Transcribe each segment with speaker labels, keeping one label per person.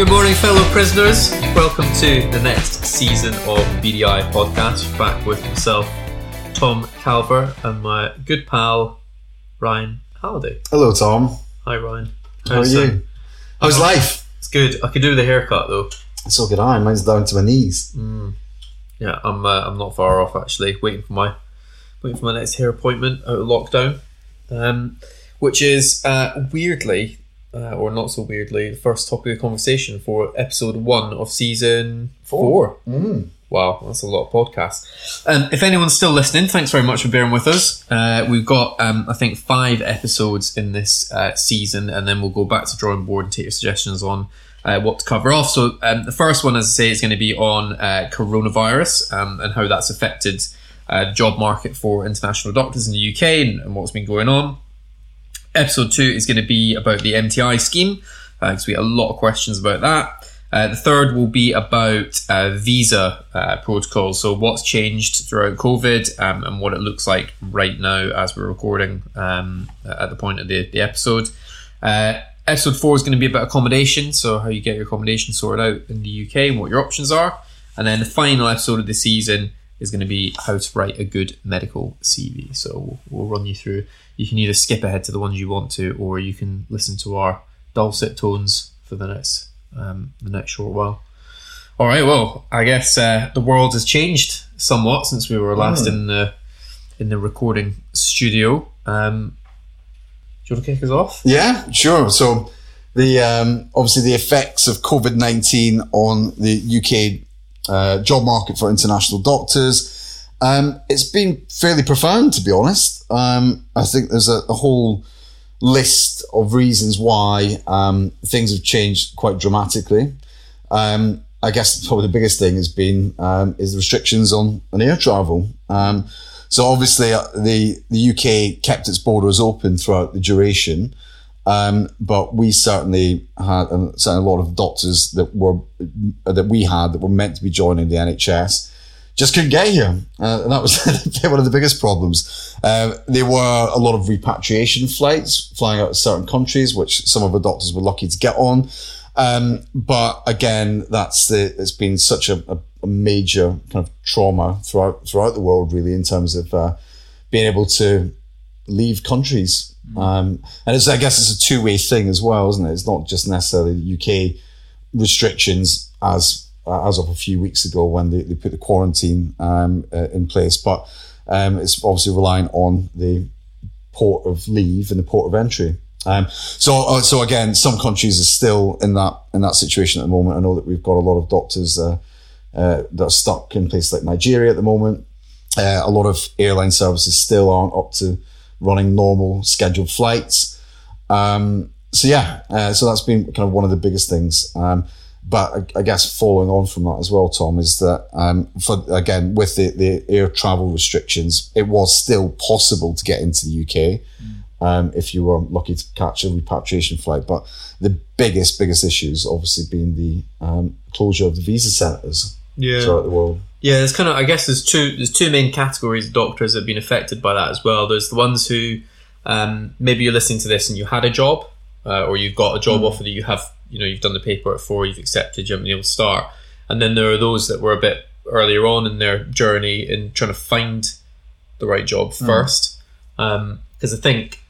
Speaker 1: Good morning, fellow prisoners. Welcome to the next season of BDI podcast. Back with myself, Tom Calver, and my good pal Ryan Halliday.
Speaker 2: Hello, Tom.
Speaker 1: Hi, Ryan.
Speaker 2: How are
Speaker 1: How's
Speaker 2: you?
Speaker 1: it?
Speaker 2: How's life?
Speaker 1: It's good. I could do the haircut though.
Speaker 2: So good. I. Mine's down to my knees.
Speaker 1: Yeah, I'm. Uh, I'm not far off actually. Waiting for my, waiting for my next hair appointment out of lockdown, um, which is uh, weirdly, uh, or not so weirdly, the first topic of conversation for episode one of season four.
Speaker 2: Mm.
Speaker 1: Wow, that's a lot of podcasts. Um, if anyone's still listening, thanks very much for bearing with us. Uh, we've got, um, I think, five episodes in this uh, season, and then we'll go back to drawing board and take your suggestions on uh, what to cover off. So, um, the first one, as I say, is going to be on uh, coronavirus um, and how that's affected uh, the job market for international doctors in the UK and, and what's been going on. Episode two is going to be about the MTI scheme because we get a lot of questions about that. Uh, the third will be about uh, visa uh, protocols. So, what's changed throughout COVID um, and what it looks like right now as we're recording um, at the point of the, the episode. Uh, episode four is going to be about accommodation. So, how you get your accommodation sorted out in the UK and what your options are. And then the final episode of the season is going to be how to write a good medical CV. So, we'll, run you through. You can either skip ahead to the ones you want to, or you can listen to our dulcet tones for the next um, the next short while. All right, well, I guess uh, the world has changed somewhat since we were last in the in the recording studio. Um, do you want to kick us off?
Speaker 2: Yeah, sure. So, the um, obviously the effects of COVID nineteen on the UK uh, job market for international doctors. Um, it's been fairly profound, to be honest. Um, I think there's a, a whole list of reasons why um, things have changed quite dramatically. Um, I guess probably the biggest thing has been um, is the restrictions on, on air travel. Um, so obviously uh, the the UK kept its borders open throughout the duration, um, but we certainly had and certainly a lot of doctors that were that we had that were meant to be joining the NHS just couldn't get here. Uh, and that was one of the biggest problems. Uh, there were a lot of repatriation flights flying out of certain countries, which some of the doctors were lucky to get on. Um, but again, that's the, it's been such a, a, a, major kind of trauma throughout, throughout the world, really, in terms of, uh, being able to leave countries. Um, and it's, I guess it's a two way thing as well, isn't it? It's not just necessarily the UK restrictions as uh, as of a few weeks ago when they, they put the quarantine um, uh, in place. But um, it's obviously relying on the port of leave and the port of entry. Um, so, uh, so again, some countries are still in that in that situation at the moment. I know that we've got a lot of doctors uh, uh, that are stuck in places like Nigeria at the moment. Uh, a lot of airline services still aren't up to running normal scheduled flights. Um, so yeah, so that's been kind of one of the biggest things. Um, but I, I guess following on from that as well, Tom, is that um, for again with the, the air travel restrictions, it was still possible to get into the UK um, if you were lucky to catch a repatriation flight. But the biggest, biggest issues obviously being the um, closure of the visa centres
Speaker 1: Yeah.
Speaker 2: throughout the world.
Speaker 1: Yeah, there's kind of I guess there's two there's two main categories of doctors that have been affected by that as well. There's the ones who um, maybe you're listening to this and you had a job uh, or you've got a job offer that you have you know you've done the paperwork for, you've accepted, you haven't been able to start, and then there are those that were a bit earlier on in their journey in trying to find the right job first. Because I think,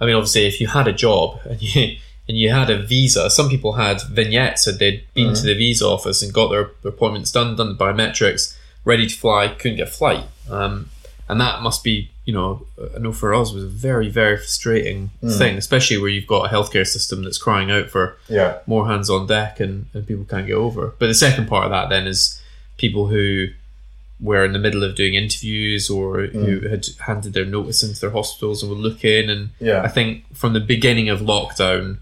Speaker 1: I mean, obviously, if you had a job and you and you had a visa, some people had vignettes and they'd been to mm-hmm. the visa office and got their appointments done, done the biometrics, ready to fly, couldn't get a flight, um, and that must be, you know, I know for us was a very very frustrating mm. thing, especially where you've got a healthcare system that's crying out for
Speaker 2: Yeah.
Speaker 1: more hands on deck and, and people can't get over. But the second part of that then is people who were in the middle of doing interviews or who mm. had handed their notice into their hospitals and were looking. And
Speaker 2: Yeah.
Speaker 1: I think from the beginning of lockdown,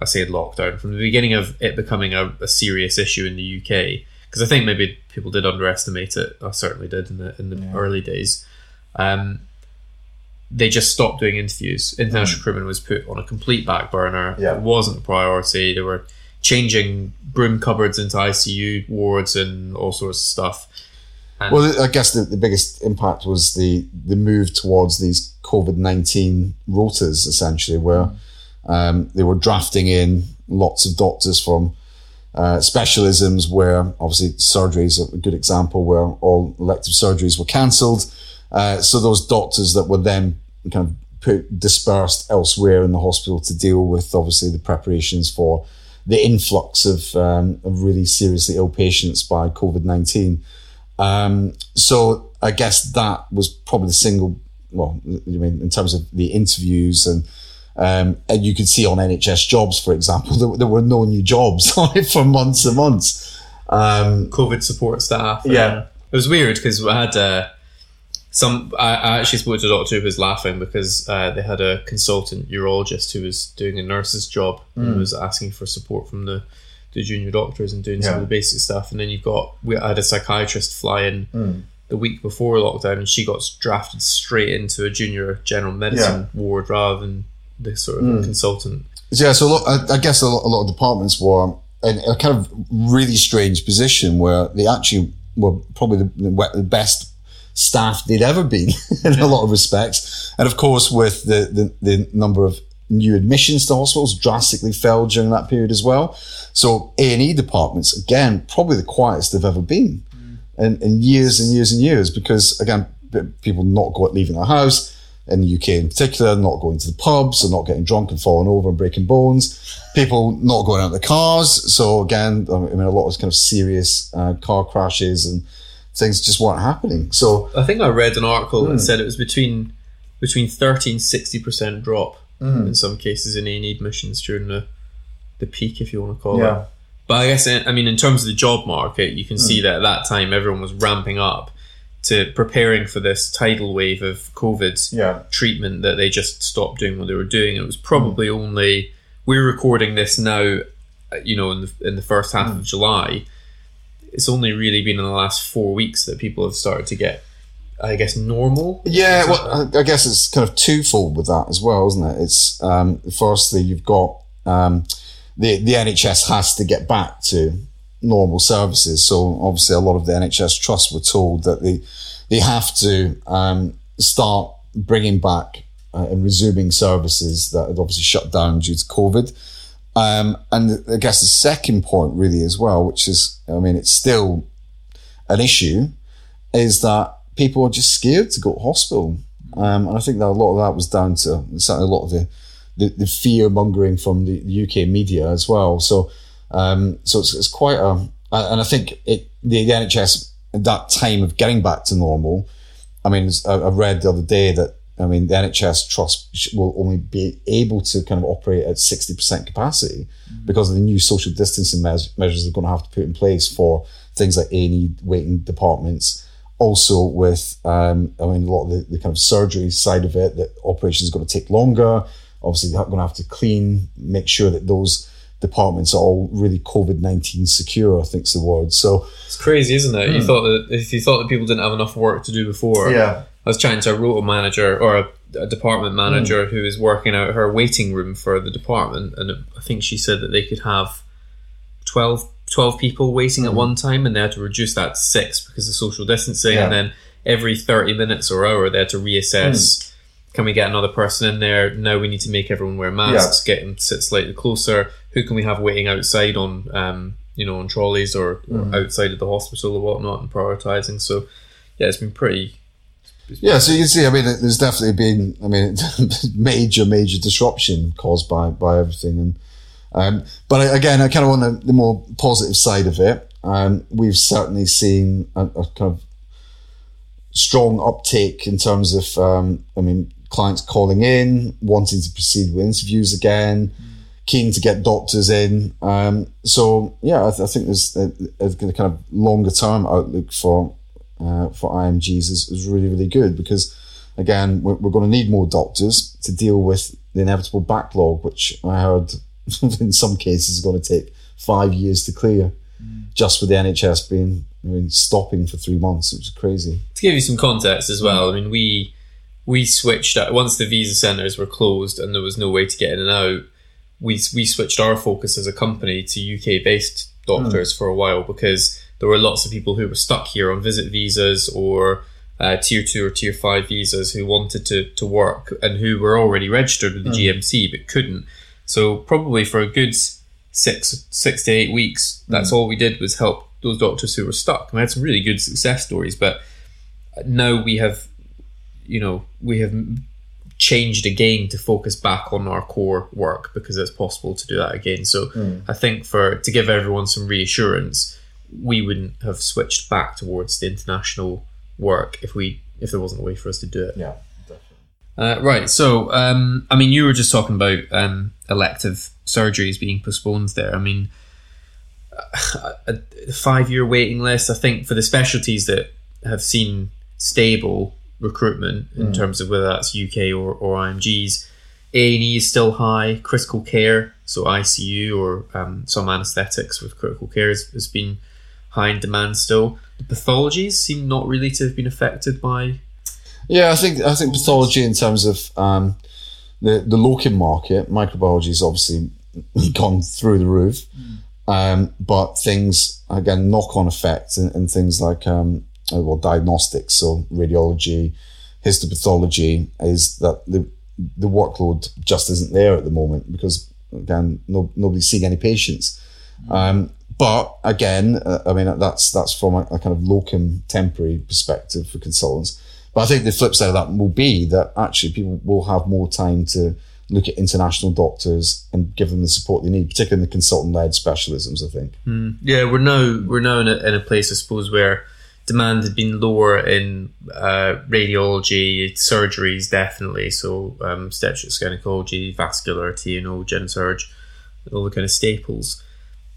Speaker 1: I say lockdown, from the beginning of it becoming a, a serious issue in the UK, because I think maybe people did underestimate it. I certainly did in the in the early days. Um, they just stopped doing interviews. International recruitment was put on a complete back burner.
Speaker 2: Yeah.
Speaker 1: It wasn't a priority. They were changing broom cupboards into ICU wards and all sorts of stuff. And
Speaker 2: Well, I guess the, the biggest impact was the the move towards these COVID nineteen rotas, essentially, where um, they were drafting in lots of doctors from uh, specialisms where obviously surgery is a good example where all elective surgeries were cancelled. Uh, so those doctors that were then kind of put dispersed elsewhere in the hospital to deal with obviously the preparations for the influx of, um, of really seriously ill patients by COVID 19. Um, so I guess that was probably the single, well, I mean, in terms of the interviews and, um, and you could see on NHS jobs, for example, there, there were no new jobs on it for months and months. Um,
Speaker 1: COVID support staff.
Speaker 2: Yeah.
Speaker 1: It was weird because I had uh, some. I, I actually spoke to a doctor who was laughing because uh, they had a consultant urologist who was doing a nurse's job and was asking for support from the, the junior doctors and doing some of the basic stuff. And then you've got, we I had a psychiatrist fly in the week before lockdown and she got drafted straight into a junior general medicine ward rather than the sort of hmm. consultant.
Speaker 2: Yeah, so a lot, I, I guess a lot, a lot of departments were in a kind of really strange position where they actually were probably the, the best staff they'd ever been in a lot of respects. And of course, with the, the, the number of new admissions to hospitals drastically fell during that period as well. So A&E departments, again, probably the quietest they've ever been hmm. in, in years and years and years because, again, people not go, leaving their house, in the UK in particular, not going to the pubs and not getting drunk and falling over and breaking bones. People not going out in the cars. So again, I mean, a lot of kind of serious uh, car crashes and things just weren't happening. So
Speaker 1: I think I read an article that hmm. said it was between between 30 and 60% drop hmm. in some cases in A&E admissions during the, the peak, if you want to call
Speaker 2: Yeah.
Speaker 1: it. But I guess, I mean, in terms of the job market, you can see hmm. that at that time everyone was ramping up to preparing for this tidal wave of COVID
Speaker 2: Yeah.
Speaker 1: treatment that they just stopped doing what they were doing. It was probably only, we're recording this now, uh, you know, in the, in the first half of July. It's only really been in the last four weeks that people have started to get, I guess, normal.
Speaker 2: Yeah, well, I I guess it's kind of twofold with that as well, isn't it? It's um, firstly you've got um, the the NHS has to get back to normal services. So obviously, a lot of the NHS trusts were told that they they have to um, start bringing back uh, and resuming services that had obviously shut down due to COVID. Um, and I guess the second point, really, as well, which is, I mean, it's still an issue, is that people are just scared to go to hospital. Um, and I think that a lot of that was down to certainly a lot of the, the, the fear mongering from the, the UK media as well. So, um, so it's, it's quite a, and I think it, the, the NHS at that time of getting back to normal, I mean, I, I read the other day that, I mean, the NHS trust will only be able to kind of operate at 60% capacity because of the new social distancing meas- measures they're going to have to put in place for things like A&E waiting departments. Also with, um, I mean, a lot of the, the kind of surgery side of it, that operation is going to take longer. Obviously, they're going to have to clean, make sure that those departments are all really COVID 19 secure, I think's the word. So,
Speaker 1: It's crazy, isn't it? You hmm. thought that if you thought that people didn't have enough work to do before,
Speaker 2: Yeah.
Speaker 1: I was chatting to a rota manager or a, a department hmm. manager who is working out her waiting room for the department, and I think she said that they could have 12, 12 people waiting at hmm. one time, and they had to reduce that to six because of social distancing, and then every thirty minutes or hour they had to reassess. Can we get another person in there? No, we need to make everyone wear masks. Get them to sit slightly closer. Who can we have waiting outside on, um, you know, on trolleys or, or outside of the hospital or whatnot, and prioritizing. So, yeah, it's been pretty
Speaker 2: Yeah, so you can see, I mean, there's definitely been, I mean, major, major disruption caused by, by everything. And, um, but I- again, I kind of want the, the more positive side of it. Um, we've certainly seen a, a kind of strong uptake in terms of, um, I mean, clients calling in, wanting to proceed with interviews again, keen to get doctors in. Um, so yeah, I, th- I think there's a, a kind of longer term outlook for uh, for IMGs is, is really really good because again we're, we're going to need more doctors to deal with the inevitable backlog, which I heard in some cases is going to take five years to clear, just with the NHS being I mean, stopping for three months, which is crazy.
Speaker 1: to give you some context as well, I mean, we we switched out once the visa centres were closed and there was no way to get in and out. We we switched our focus as a company to UK based doctors hmm. for a while because there were lots of people who were stuck here on visit visas or uh, tier two or tier five visas who wanted to to work and who were already registered with the hmm. GMC but couldn't. So probably for a good six six to eight weeks. That's hmm. all we did was help those doctors who were stuck. We had some really good success stories, but now we have, you know, we have changed again to focus back on our core work because it's possible to do that again. So I think for to give everyone some reassurance, we wouldn't have switched back towards the international work if we if there wasn't a way for us to do it.
Speaker 2: Yeah.
Speaker 1: Uh, right. So, um, I mean, you were just talking about um, elective surgeries being postponed there. I mean, a, a five year waiting list, I think, for the specialties that have seen stable recruitment in terms of whether that's UK or, or IMGs, A&E is still high. Critical care, so ICU or um, some anaesthetics with critical care has, has been high in demand still. The pathologies seem not really to have been affected by
Speaker 2: Yeah, I think I think pathology in terms of um, the the locum market, microbiology has obviously gone through the roof. Um, but things again, knock on effects and, and things like um, well, diagnostics, so radiology, histopathology, is that the the workload just isn't there at the moment because again, no, nobody's seeing any patients. Um, but again, uh, I mean that's that's from a, a kind of locum temporary perspective for consultants. But I think the flip side of that will be that actually people will have more time to look at international doctors and give them the support they need, particularly in the consultant-led specialisms. I think.
Speaker 1: Yeah, we're now we're now in a, in a place, I suppose, where demand had been lower in uh, radiology, surgeries, definitely. So um, obstetrics, gynecology, vascular, TNO, gen surg, all the kind of staples.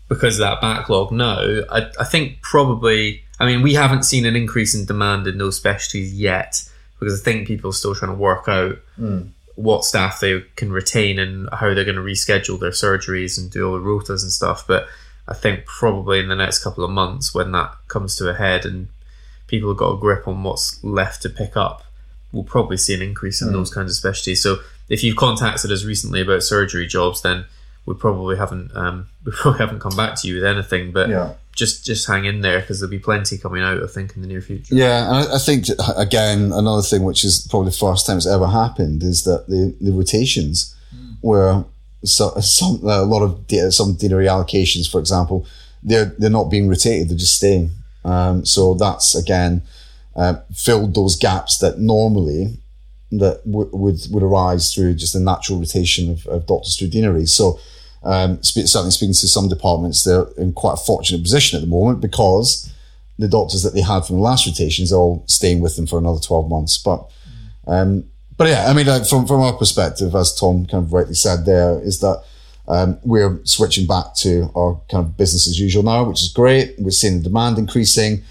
Speaker 1: Because of that backlog now, I, I think probably, I mean, we haven't seen an increase in demand in those specialties yet, because I think people are still trying to work out what staff they can retain and how they're going to reschedule their surgeries and do all the rotas and stuff. But I think probably in the next couple of months, when that comes to a head and people have got a grip on what's left to pick up, we'll probably see an increase in those kinds of specialties. So if you've contacted us recently about surgery jobs, then we probably haven't um, we probably haven't come back to you with anything. But
Speaker 2: Yeah.
Speaker 1: just just hang in there because there'll be plenty coming out. I think in the near future.
Speaker 2: Yeah, and I, I think again another thing which is probably the first time it's ever happened is that the the rotations where so, some a lot of data, some data reallocations, for example, they're they're not being rotated; they're just staying. Um, so that's again uh, filled those gaps that normally that w- would would arise through just a natural rotation of, of doctors through deaneries. So um, spe- certainly speaking to some departments, they're in quite a fortunate position at the moment because the doctors that they had from the last rotations are all staying with them for another 12 months. But, um, but yeah, I mean, like from, from our perspective, as Tom kind of rightly said there, is that um, we're switching back to our kind of business as usual now, which is great. We're seeing the demand increasing.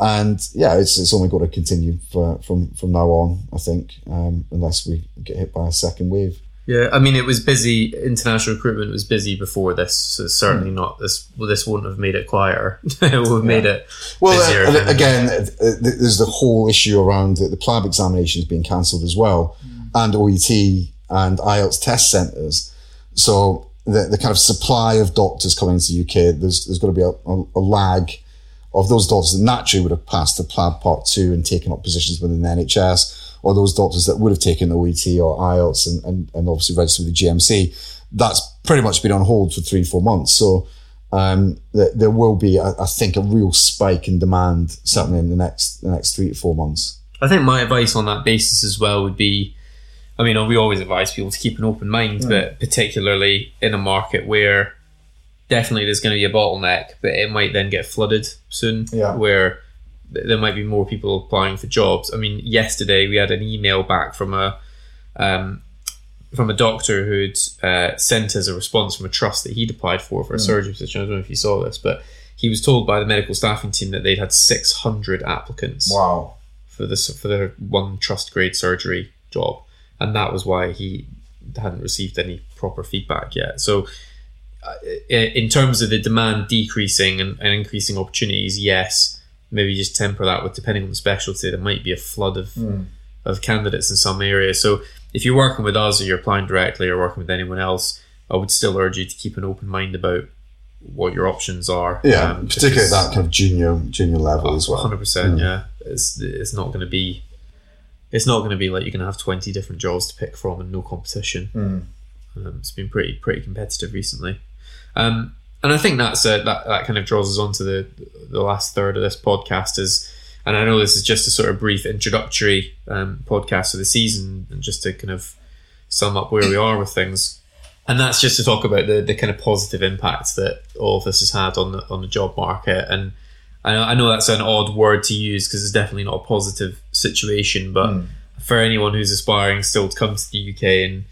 Speaker 2: And yeah, it's, it's only got to continue for, from, from now on, I think, um, unless we get hit by a second wave.
Speaker 1: Yeah, I mean, it was busy. International recruitment was busy before this. So it's certainly not this. Well, this wouldn't have made it quieter. it would have made it
Speaker 2: Well, uh, again, there's the whole issue around the, the PLAB examinations being cancelled as well, and OET and IELTS test centres. So the, the kind of supply of doctors coming into the UK, there's, there's going to be a, a, a lag of those doctors that naturally would have passed the PLAB Part 2 and taken up positions within the NHS, or those doctors that would have taken the OET or IELTS and, and, and obviously registered with the GMC. That's pretty much been on hold for three, four months. So um, there, there will be, I, I think, a real spike in demand certainly in the next the next three to four months.
Speaker 1: I think my advice on that basis as well would be, I mean, we always advise people to keep an open mind, but particularly in a market where definitely there's going to be a bottleneck, but it might then get flooded soon,
Speaker 2: Yeah.
Speaker 1: where there might be more people applying for jobs. I mean, yesterday we had an email back from a um, from a doctor who'd uh, sent us a response from a trust that he'd applied for for a surgery position. I don't know if you saw this, but he was told by the medical staffing team that they'd had 600 applicants
Speaker 2: Wow.
Speaker 1: for this for their one trust grade surgery job, and that was why he hadn't received any proper feedback yet. So, uh, in terms of the demand decreasing and, and increasing opportunities, yes, maybe just temper that with depending on the specialty, there might be a flood of of candidates in some areas. So, if you're working with us or you're applying directly or working with anyone else, I would still urge you to keep an open mind about what your options are.
Speaker 2: Yeah,
Speaker 1: um,
Speaker 2: particularly at that kind of junior junior level as well.
Speaker 1: Hundred percent, yeah. It's it's not going to be, it's not going to be like you're going to have twenty different jobs to pick from and no competition. Um, it's been pretty pretty competitive recently. Um, and I think that's a, that that kind of draws us on to the the last third of this podcast is, and I know this is just a sort of brief introductory um, podcast of the season, and just to kind of sum up where we are with things, and that's just to talk about the the kind of positive impacts that all of this has had on the on the job market and. I know, I know that's an odd word to use because it's definitely not a positive situation, but
Speaker 2: Mm.
Speaker 1: for anyone who's aspiring still to come to the UK, and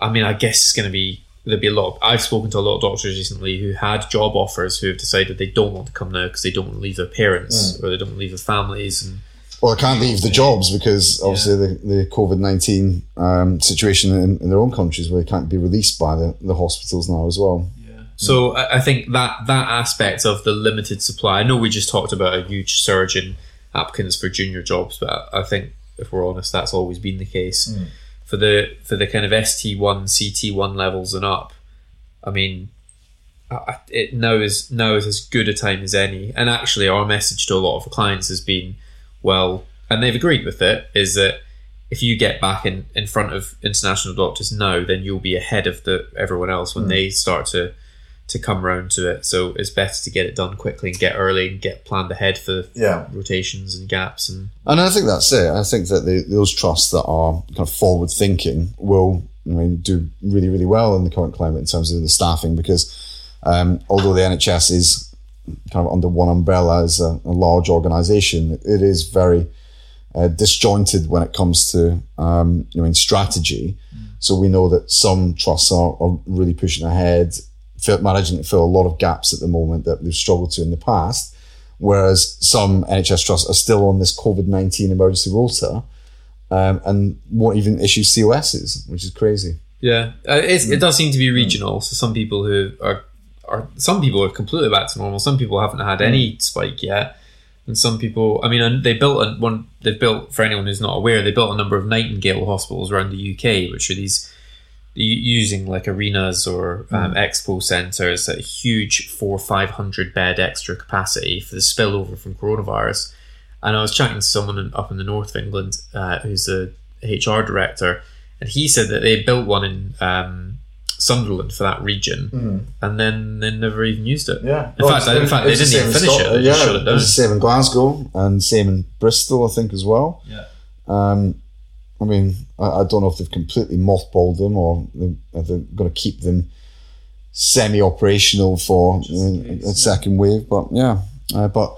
Speaker 1: I mean, I guess it's going to be there'll be a lot. Of, I've spoken to a lot of doctors recently who had job offers who have decided they don't want to come now because they don't want to leave their parents or they don't want to leave their families, and
Speaker 2: Well, they can't leave the jobs because obviously the, the COVID 19 um, situation in, in their own countries where they can't be released by the, the hospitals now as well.
Speaker 1: So I I think that that aspect of the limited supply. I know we just talked about a huge surge in applicants for junior jobs, but I think if we're honest, that's always been the case hmm. for the for the kind of ST one, CT one levels and up. I mean, it now is now is as good a time as any. And actually, our message to a lot of clients has been, well, and they've agreed with it, is that if you get back in, in front of international doctors now, then you'll be ahead of the everyone else when hmm. they start to to come round to it. So it's better to get it done quickly and get early and get planned ahead for
Speaker 2: Yeah.
Speaker 1: rotations and gaps and
Speaker 2: And I think that's it. I think that the, those trusts that are kind of forward thinking will, I mean, do really, really well in the current climate in terms of the staffing because um, although the NHS is kind of under one umbrella as a, a large organisation, it is very uh, disjointed when it comes to um, you know in strategy. So we know that some trusts are, are really pushing ahead, managing to fill a lot of gaps at the moment that they've struggled to in the past. Whereas some NHS trusts are still on this COVID nineteen emergency rota, um, and won't even issue COSs, which is crazy.
Speaker 1: Yeah, uh, it does seem to be regional. So some people who are are some people are completely back to normal. Some people haven't had any spike yet, and some people. I mean, they built a, one. They've built for anyone who's not aware. They built a number of Nightingale hospitals around the UK, which are these using like arenas or um, expo centres at a huge four five hundred bed extra capacity for the spillover from coronavirus. And I was chatting to someone up in the north of England uh, who's a HR director, and he said that they built one in um, Sunderland for that region, and then they never even used it.
Speaker 2: Yeah.
Speaker 1: In fact, in fact, they didn't even finish it. They
Speaker 2: yeah,
Speaker 1: just it
Speaker 2: it was the same in Glasgow and same in Bristol, I think, as well.
Speaker 1: Yeah.
Speaker 2: Um, I mean, I, I don't know if they've completely mothballed them or they- they're going to keep them semi-operational for uh, a second wave. But yeah, uh, but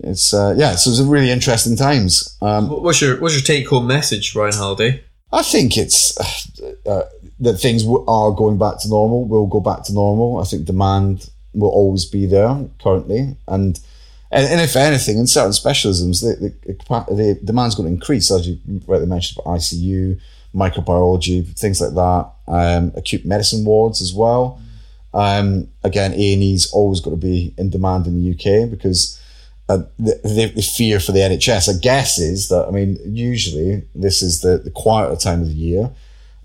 Speaker 2: it's uh, yeah, so it's really interesting times. Um,
Speaker 1: What's your What's your take home message, Ryan Halliday?
Speaker 2: I think it's uh, that things w- are going back to normal. Will go back to normal. I think demand will always be there currently, and and, and if anything, in certain specialisms, the, the, the demand's going to increase, as you rightly mentioned about ICU, microbiology, things like that, um, acute medicine wards as well. Um, again, A and E's always got to be in demand in the UK because uh, the, the, the fear for the NHS, I guess, is that I mean, usually this is the, the quieter time of the year.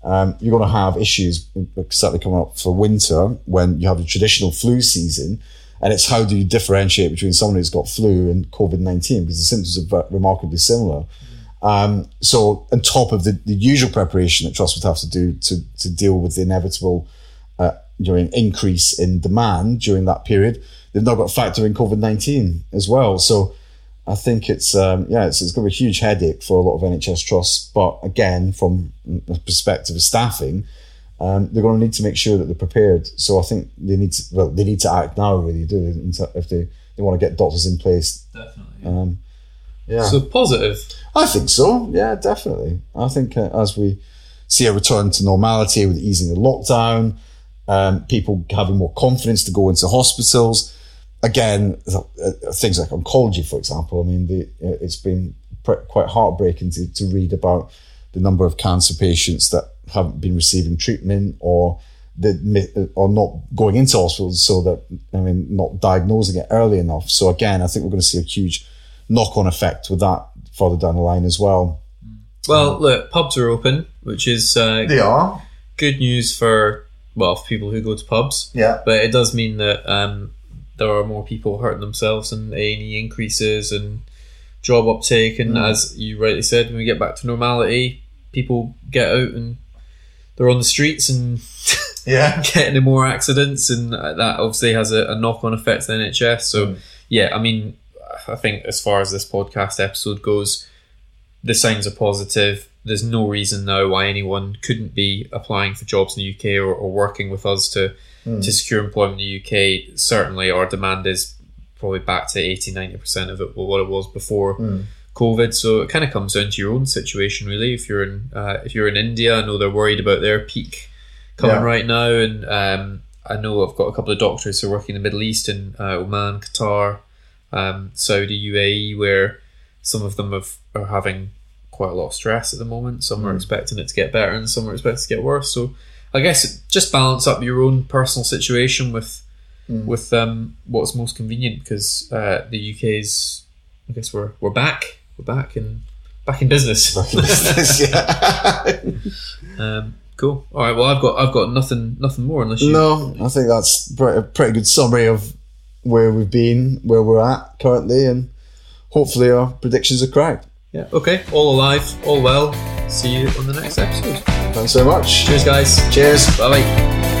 Speaker 2: Um, you're going to have issues, certainly coming up for winter when you have the traditional flu season, and it's how do you differentiate between someone who's got flu and COVID nineteen because the symptoms are remarkably similar. Um, so, on top of the, the usual preparation that trusts would have to do to to deal with the inevitable uh, during increase in demand during that period, they've now got to factor in COVID nineteen as well. So I think it's um, yeah, it's, it's going to be a huge headache for a lot of NHS trusts. But again, from the perspective of staffing, um, they're going to need to make sure that they're prepared. So I think they need to well, they need to act now, really, do they? In If they, they want to get doctors in place.
Speaker 1: Definitely.
Speaker 2: Um, yeah,
Speaker 1: So positive.
Speaker 2: I think so. Yeah, definitely. I think uh, as we see a return to normality with the easing of lockdown, um, people having more confidence to go into hospitals. Again, uh, uh, things like oncology, for example. I mean, the, uh, it's been pr- quite heartbreaking to, to read about the number of cancer patients that haven't been receiving treatment or that or not going into hospitals so that I mean not diagnosing it early enough. So again, I think we're going to see a huge knock-on effect with that further down the line as well.
Speaker 1: Well, look, pubs are open, which is uh,
Speaker 2: are,
Speaker 1: good news for well for people who go to pubs.
Speaker 2: yeah.
Speaker 1: But it does mean that um, there are more people hurting themselves and A and E increases and job uptake. And as you rightly said, when we get back to normality, people get out and they're on the streets and
Speaker 2: Yeah.
Speaker 1: getting in more accidents, and uh, that obviously has a, a knock on effect to the NHS. So, mm. yeah, I mean, I think as far as this podcast episode goes, the signs are positive. There's no reason now why anyone couldn't be applying for jobs in the UK or, or working with us to mm. to secure employment in the UK. Certainly, our demand is probably back to 80 90% of it what it was before mm. COVID. So it kind of comes down to your own situation, really. If you're in uh, if you're in India, I know they're worried about their peak coming
Speaker 2: Yeah.
Speaker 1: right now, and um, I know I've got a couple of doctors who are working in the Middle East in uh, Oman, Qatar, um, Saudi, UAE, where some of them have, are having quite a lot of stress at the moment. Some are expecting it to get better, and some are expecting it to get worse. So I guess just balance up your own personal situation with with um, what's most convenient because uh, the UK's I guess we're we're back we're back in back in business.
Speaker 2: yeah.
Speaker 1: um, cool. All right. Well, I've got I've got nothing nothing more unless you.
Speaker 2: no, I think that's pretty, a pretty good summary of where we've been, where we're at currently, and hopefully our predictions are correct.
Speaker 1: Yeah. Okay. All alive. All well. See you on the next episode.
Speaker 2: Thanks so much.
Speaker 1: Cheers, guys.
Speaker 2: Cheers.
Speaker 1: Bye bye.